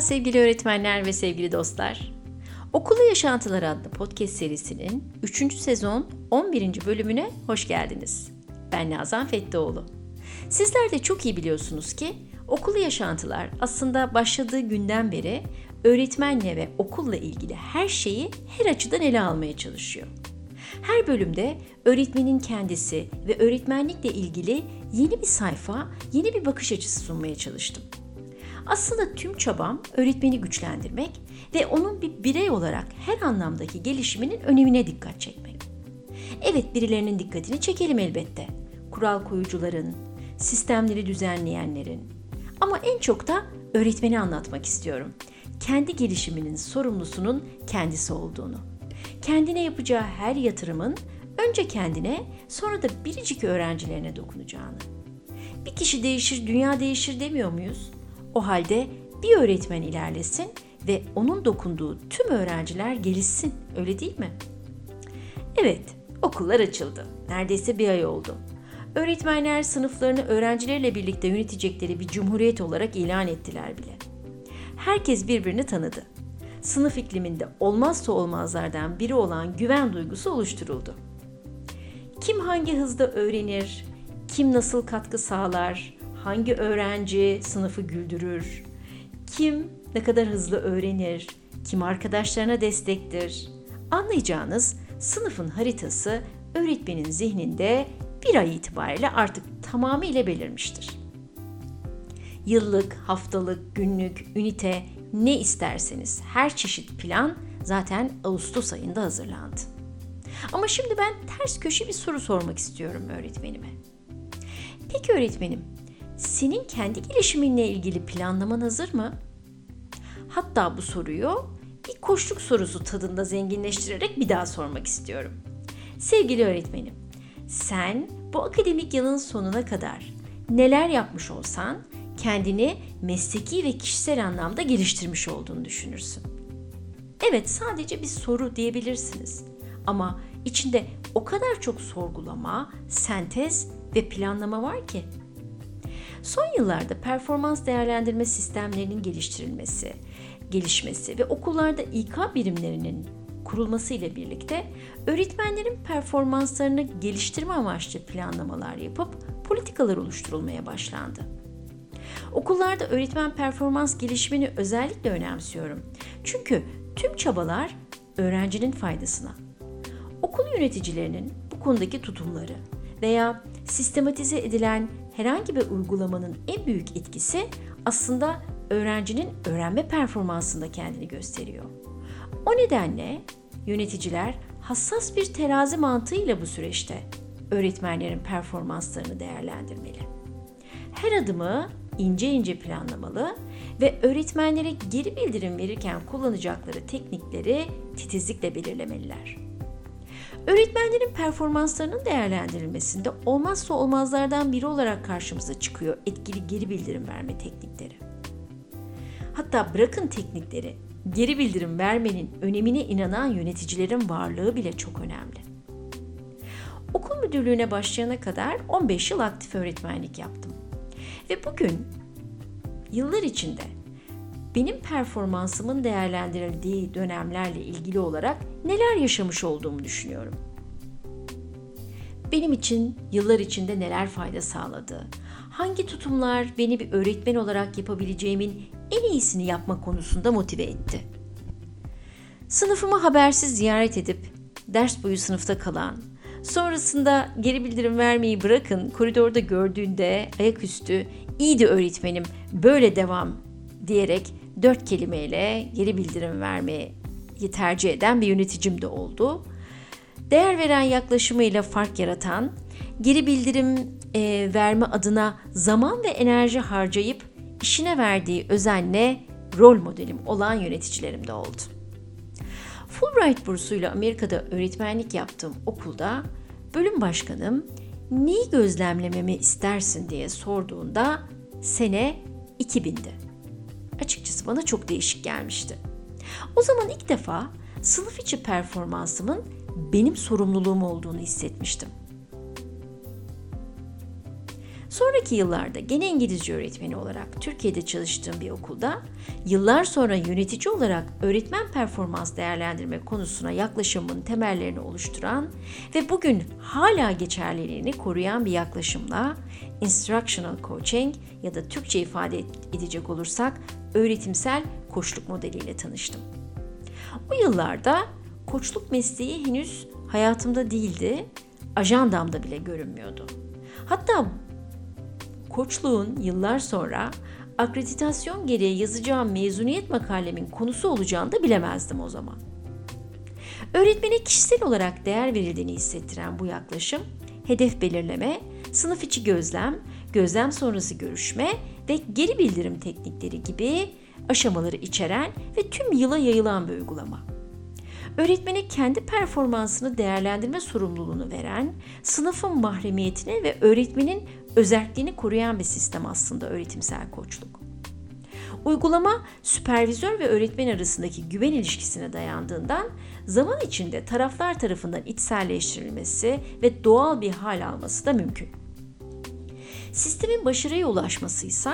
Sevgili öğretmenler ve sevgili dostlar. Okulu Yaşantılar adlı podcast serisinin 3. sezon 11. bölümüne hoş geldiniz. Ben Nazan Fettoğlu. Sizler de çok iyi biliyorsunuz ki okulu yaşantılar aslında başladığı günden beri öğretmenle ve okulla ilgili her şeyi her açıdan ele almaya çalışıyor. Her bölümde öğretmenin kendisi ve öğretmenlikle ilgili yeni bir sayfa, yeni bir bakış açısı sunmaya çalıştım. Aslında tüm çabam öğretmeni güçlendirmek ve onun bir birey olarak her anlamdaki gelişiminin önemine dikkat çekmek. Evet birilerinin dikkatini çekelim elbette. Kural koyucuların, sistemleri düzenleyenlerin. Ama en çok da öğretmeni anlatmak istiyorum. Kendi gelişiminin sorumlusunun kendisi olduğunu. Kendine yapacağı her yatırımın önce kendine sonra da biricik öğrencilerine dokunacağını. Bir kişi değişir, dünya değişir demiyor muyuz? O halde bir öğretmen ilerlesin ve onun dokunduğu tüm öğrenciler gelişsin. Öyle değil mi? Evet, okullar açıldı. Neredeyse bir ay oldu. Öğretmenler sınıflarını öğrencilerle birlikte yönetecekleri bir cumhuriyet olarak ilan ettiler bile. Herkes birbirini tanıdı. Sınıf ikliminde olmazsa olmazlardan biri olan güven duygusu oluşturuldu. Kim hangi hızda öğrenir, kim nasıl katkı sağlar, hangi öğrenci sınıfı güldürür, kim ne kadar hızlı öğrenir, kim arkadaşlarına destektir. Anlayacağınız sınıfın haritası öğretmenin zihninde bir ay itibariyle artık tamamıyla belirmiştir. Yıllık, haftalık, günlük, ünite ne isterseniz her çeşit plan zaten Ağustos ayında hazırlandı. Ama şimdi ben ters köşe bir soru sormak istiyorum öğretmenime. Peki öğretmenim, senin kendi gelişiminle ilgili planlaman hazır mı? Hatta bu soruyu bir koşluk sorusu tadında zenginleştirerek bir daha sormak istiyorum. Sevgili öğretmenim, sen bu akademik yılın sonuna kadar neler yapmış olsan kendini mesleki ve kişisel anlamda geliştirmiş olduğunu düşünürsün. Evet, sadece bir soru diyebilirsiniz. Ama içinde o kadar çok sorgulama, sentez ve planlama var ki Son yıllarda performans değerlendirme sistemlerinin geliştirilmesi, gelişmesi ve okullarda İK birimlerinin kurulması ile birlikte öğretmenlerin performanslarını geliştirme amaçlı planlamalar yapıp politikalar oluşturulmaya başlandı. Okullarda öğretmen performans gelişimini özellikle önemsiyorum. Çünkü tüm çabalar öğrencinin faydasına. Okul yöneticilerinin bu konudaki tutumları veya sistematize edilen herhangi bir uygulamanın en büyük etkisi aslında öğrencinin öğrenme performansında kendini gösteriyor. O nedenle yöneticiler hassas bir terazi mantığıyla bu süreçte öğretmenlerin performanslarını değerlendirmeli. Her adımı ince ince planlamalı ve öğretmenlere geri bildirim verirken kullanacakları teknikleri titizlikle belirlemeliler. Öğretmenlerin performanslarının değerlendirilmesinde olmazsa olmazlardan biri olarak karşımıza çıkıyor etkili geri bildirim verme teknikleri. Hatta bırakın teknikleri, geri bildirim vermenin önemine inanan yöneticilerin varlığı bile çok önemli. Okul müdürlüğüne başlayana kadar 15 yıl aktif öğretmenlik yaptım. Ve bugün yıllar içinde benim performansımın değerlendirildiği dönemlerle ilgili olarak neler yaşamış olduğumu düşünüyorum. Benim için yıllar içinde neler fayda sağladı, hangi tutumlar beni bir öğretmen olarak yapabileceğimin en iyisini yapma konusunda motive etti. Sınıfımı habersiz ziyaret edip ders boyu sınıfta kalan, sonrasında geri bildirim vermeyi bırakın koridorda gördüğünde ayaküstü iyiydi öğretmenim böyle devam diyerek dört kelimeyle geri bildirim vermeyi tercih eden bir yöneticim de oldu. Değer veren yaklaşımıyla fark yaratan, geri bildirim e, verme adına zaman ve enerji harcayıp işine verdiği özenle rol modelim olan yöneticilerim de oldu. Fulbright bursuyla Amerika'da öğretmenlik yaptığım okulda bölüm başkanım neyi gözlemlememi istersin diye sorduğunda sene 2000'di açıkçası bana çok değişik gelmişti. O zaman ilk defa sınıf içi performansımın benim sorumluluğum olduğunu hissetmiştim. Sonraki yıllarda gene İngilizce öğretmeni olarak Türkiye'de çalıştığım bir okulda yıllar sonra yönetici olarak öğretmen performans değerlendirme konusuna yaklaşımın temellerini oluşturan ve bugün hala geçerliliğini koruyan bir yaklaşımla instructional coaching ya da Türkçe ifade edecek olursak öğretimsel koçluk modeliyle tanıştım. O yıllarda koçluk mesleği henüz hayatımda değildi, ajandamda bile görünmüyordu. Hatta koçluğun yıllar sonra akreditasyon gereği yazacağım mezuniyet makalemin konusu olacağını da bilemezdim o zaman. Öğretmene kişisel olarak değer verildiğini hissettiren bu yaklaşım, hedef belirleme, sınıf içi gözlem, gözlem sonrası görüşme ve geri bildirim teknikleri gibi aşamaları içeren ve tüm yıla yayılan bir uygulama. Öğretmene kendi performansını değerlendirme sorumluluğunu veren, sınıfın mahremiyetini ve öğretmenin özelliğini koruyan bir sistem aslında öğretimsel koçluk. Uygulama süpervizör ve öğretmen arasındaki güven ilişkisine dayandığından zaman içinde taraflar tarafından içselleştirilmesi ve doğal bir hal alması da mümkün. Sistemin başarıya ulaşması ise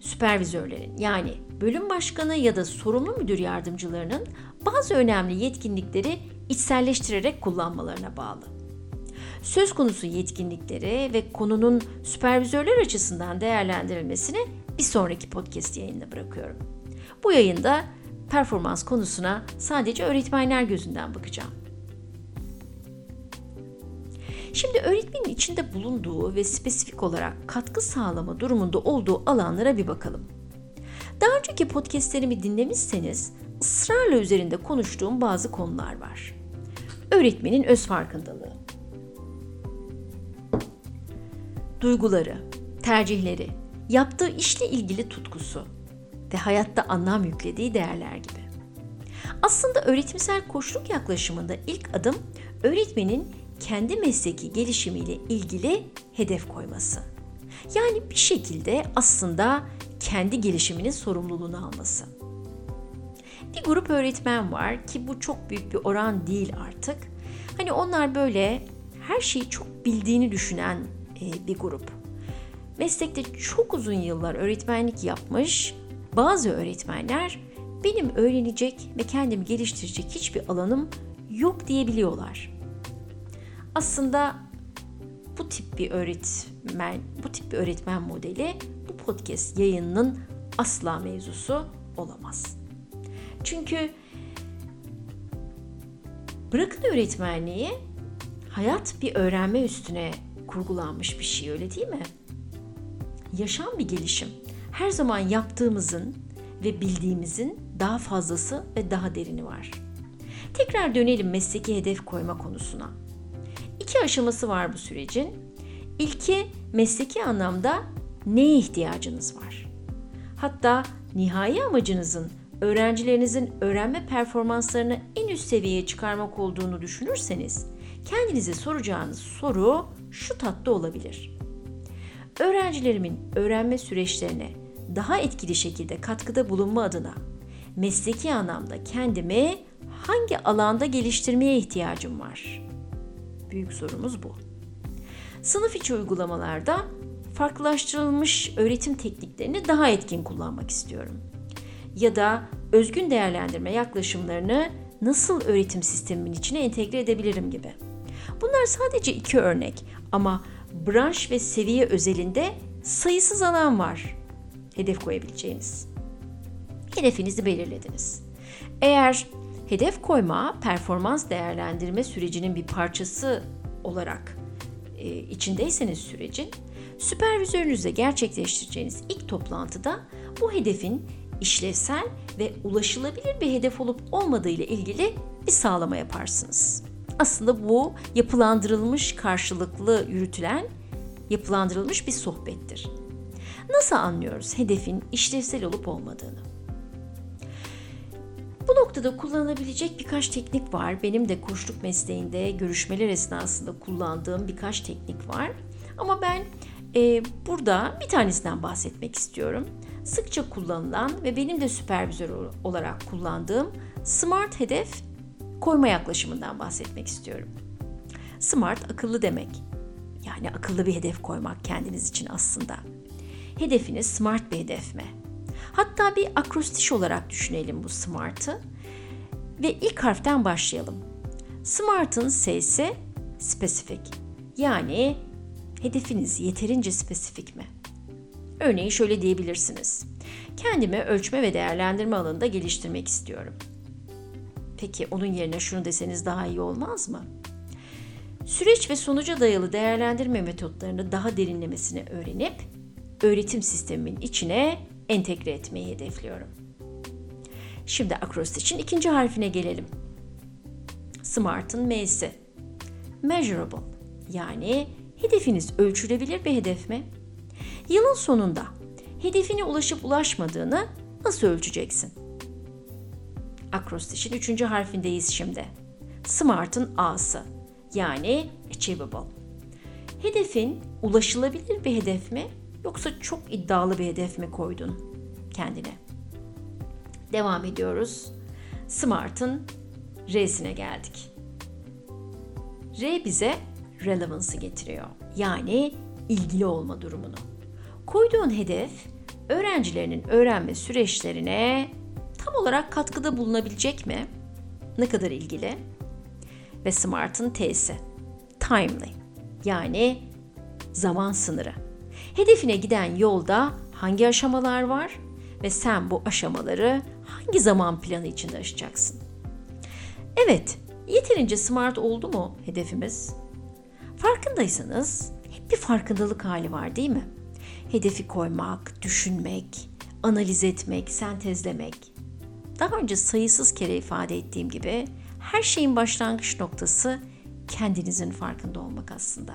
süpervizörlerin yani bölüm başkanı ya da sorumlu müdür yardımcılarının bazı önemli yetkinlikleri içselleştirerek kullanmalarına bağlı. Söz konusu yetkinlikleri ve konunun süpervizörler açısından değerlendirilmesini bir sonraki podcast yayında bırakıyorum. Bu yayında performans konusuna sadece öğretmenler gözünden bakacağım. Şimdi öğretmenin içinde bulunduğu ve spesifik olarak katkı sağlama durumunda olduğu alanlara bir bakalım. Daha önceki podcastlerimi dinlemişseniz ısrarla üzerinde konuştuğum bazı konular var. Öğretmenin öz farkındalığı, duyguları, tercihleri, yaptığı işle ilgili tutkusu ve hayatta anlam yüklediği değerler gibi. Aslında öğretimsel koçluk yaklaşımında ilk adım öğretmenin kendi mesleki gelişimiyle ilgili hedef koyması. Yani bir şekilde aslında kendi gelişiminin sorumluluğunu alması. Bir grup öğretmen var ki bu çok büyük bir oran değil artık. Hani onlar böyle her şeyi çok bildiğini düşünen e, bir grup. Meslekte çok uzun yıllar öğretmenlik yapmış bazı öğretmenler benim öğrenecek ve kendimi geliştirecek hiçbir alanım yok diyebiliyorlar. Aslında bu tip bir öğretmen, bu tip bir öğretmen modeli bu podcast yayınının asla mevzusu olamaz. Çünkü bırakın öğretmenliği hayat bir öğrenme üstüne kurgulanmış bir şey öyle değil mi? Yaşam bir gelişim. Her zaman yaptığımızın ve bildiğimizin daha fazlası ve daha derini var. Tekrar dönelim mesleki hedef koyma konusuna. İki aşaması var bu sürecin. İlki mesleki anlamda neye ihtiyacınız var? Hatta nihai amacınızın öğrencilerinizin öğrenme performanslarını en üst seviyeye çıkarmak olduğunu düşünürseniz kendinize soracağınız soru şu tatlı olabilir. Öğrencilerimin öğrenme süreçlerine daha etkili şekilde katkıda bulunma adına mesleki anlamda kendimi hangi alanda geliştirmeye ihtiyacım var? Büyük sorumuz bu. Sınıf içi uygulamalarda farklılaştırılmış öğretim tekniklerini daha etkin kullanmak istiyorum. Ya da özgün değerlendirme yaklaşımlarını nasıl öğretim sistemimin içine entegre edebilirim gibi. Bunlar sadece iki örnek ama branş ve seviye özelinde sayısız alan var hedef koyabileceğiniz. Hedefinizi belirlediniz. Eğer hedef koyma performans değerlendirme sürecinin bir parçası olarak e, içindeyseniz sürecin süpervizörünüzle gerçekleştireceğiniz ilk toplantıda bu hedefin işlevsel ve ulaşılabilir bir hedef olup olmadığı ile ilgili bir sağlama yaparsınız. Aslında bu yapılandırılmış karşılıklı yürütülen yapılandırılmış bir sohbettir. Nasıl anlıyoruz hedefin işlevsel olup olmadığını? Noktada kullanılabilecek birkaç teknik var. Benim de koçluk mesleğinde görüşmeler esnasında kullandığım birkaç teknik var. Ama ben e, burada bir tanesinden bahsetmek istiyorum. Sıkça kullanılan ve benim de süpervizör olarak kullandığım SMART hedef koyma yaklaşımından bahsetmek istiyorum. Smart akıllı demek. Yani akıllı bir hedef koymak kendiniz için aslında. Hedefiniz smart bir hedef mi? Hatta bir akrostiş olarak düşünelim bu smart'ı. Ve ilk harften başlayalım. Smart'ın S'si specific. Yani hedefiniz yeterince spesifik mi? Örneğin şöyle diyebilirsiniz. Kendimi ölçme ve değerlendirme alanında geliştirmek istiyorum. Peki onun yerine şunu deseniz daha iyi olmaz mı? Süreç ve sonuca dayalı değerlendirme metotlarını daha derinlemesine öğrenip öğretim sistemimin içine entegre etmeyi hedefliyorum. Şimdi akrostiş ikinci harfine gelelim. Smart'ın M'si. Measurable yani hedefiniz ölçülebilir bir hedef mi? Yılın sonunda hedefine ulaşıp ulaşmadığını nasıl ölçeceksin? Akrostişin üçüncü harfindeyiz şimdi. Smart'ın A'sı yani achievable. Hedefin ulaşılabilir bir hedef mi yoksa çok iddialı bir hedef mi koydun kendine? Devam ediyoruz. Smart'ın R'sine geldik. R bize relevance'ı getiriyor. Yani ilgili olma durumunu. Koyduğun hedef öğrencilerinin öğrenme süreçlerine tam olarak katkıda bulunabilecek mi? Ne kadar ilgili? Ve Smart'ın T'si. Timely. Yani zaman sınırı. Hedefine giden yolda hangi aşamalar var ve sen bu aşamaları hangi zaman planı içinde aşacaksın? Evet, yeterince smart oldu mu hedefimiz? Farkındaysanız hep bir farkındalık hali var değil mi? Hedefi koymak, düşünmek, analiz etmek, sentezlemek. Daha önce sayısız kere ifade ettiğim gibi her şeyin başlangıç noktası kendinizin farkında olmak aslında.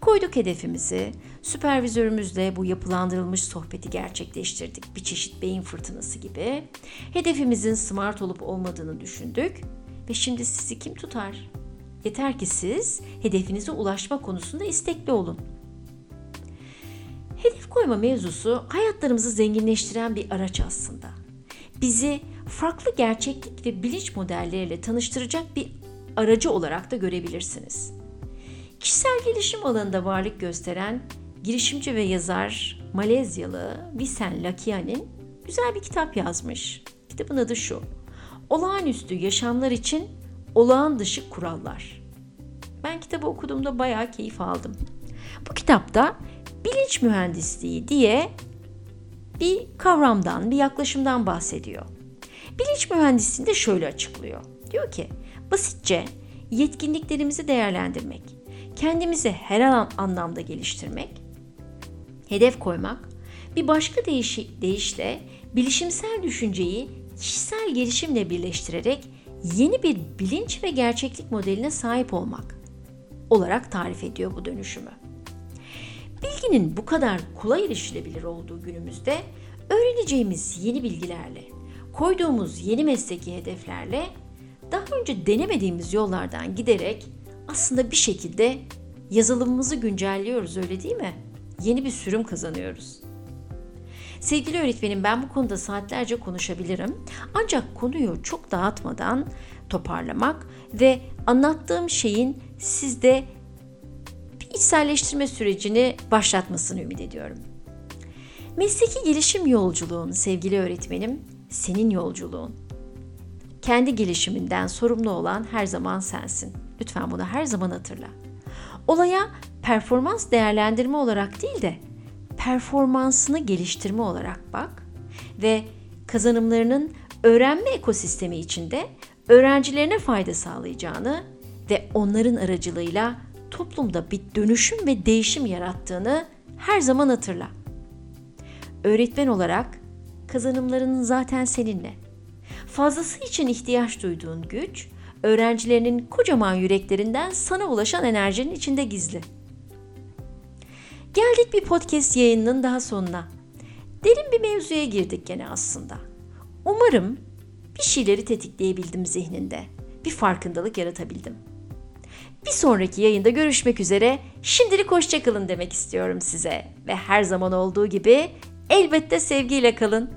Koyduk hedefimizi, süpervizörümüzle bu yapılandırılmış sohbeti gerçekleştirdik. Bir çeşit beyin fırtınası gibi. Hedefimizin smart olup olmadığını düşündük ve şimdi sizi kim tutar? Yeter ki siz hedefinize ulaşma konusunda istekli olun. Hedef koyma mevzusu hayatlarımızı zenginleştiren bir araç aslında. Bizi farklı gerçeklik ve bilinç modelleriyle tanıştıracak bir aracı olarak da görebilirsiniz. Kişisel gelişim alanında varlık gösteren girişimci ve yazar Malezyalı Visen Lakia'nın güzel bir kitap yazmış. Kitabın adı şu. Olağanüstü yaşamlar için olağan dışı kurallar. Ben kitabı okuduğumda bayağı keyif aldım. Bu kitapta bilinç mühendisliği diye bir kavramdan, bir yaklaşımdan bahsediyor. Bilinç mühendisliğini de şöyle açıklıyor. Diyor ki, basitçe yetkinliklerimizi değerlendirmek, kendimizi her an anlamda geliştirmek, hedef koymak, bir başka deyişi, deyişle bilişimsel düşünceyi kişisel gelişimle birleştirerek yeni bir bilinç ve gerçeklik modeline sahip olmak olarak tarif ediyor bu dönüşümü. Bilginin bu kadar kolay erişilebilir olduğu günümüzde öğreneceğimiz yeni bilgilerle, koyduğumuz yeni mesleki hedeflerle daha önce denemediğimiz yollardan giderek aslında bir şekilde yazılımımızı güncelliyoruz öyle değil mi? Yeni bir sürüm kazanıyoruz. Sevgili öğretmenim ben bu konuda saatlerce konuşabilirim. Ancak konuyu çok dağıtmadan toparlamak ve anlattığım şeyin sizde bir içselleştirme sürecini başlatmasını ümit ediyorum. Mesleki gelişim yolculuğun sevgili öğretmenim senin yolculuğun. Kendi gelişiminden sorumlu olan her zaman sensin. Lütfen bunu her zaman hatırla. Olaya performans değerlendirme olarak değil de performansını geliştirme olarak bak ve kazanımlarının öğrenme ekosistemi içinde öğrencilerine fayda sağlayacağını ve onların aracılığıyla toplumda bir dönüşüm ve değişim yarattığını her zaman hatırla. Öğretmen olarak kazanımlarının zaten seninle. Fazlası için ihtiyaç duyduğun güç, öğrencilerinin kocaman yüreklerinden sana ulaşan enerjinin içinde gizli. Geldik bir podcast yayınının daha sonuna. Derin bir mevzuya girdik gene aslında. Umarım bir şeyleri tetikleyebildim zihninde. Bir farkındalık yaratabildim. Bir sonraki yayında görüşmek üzere. Şimdilik hoşçakalın demek istiyorum size. Ve her zaman olduğu gibi elbette sevgiyle kalın.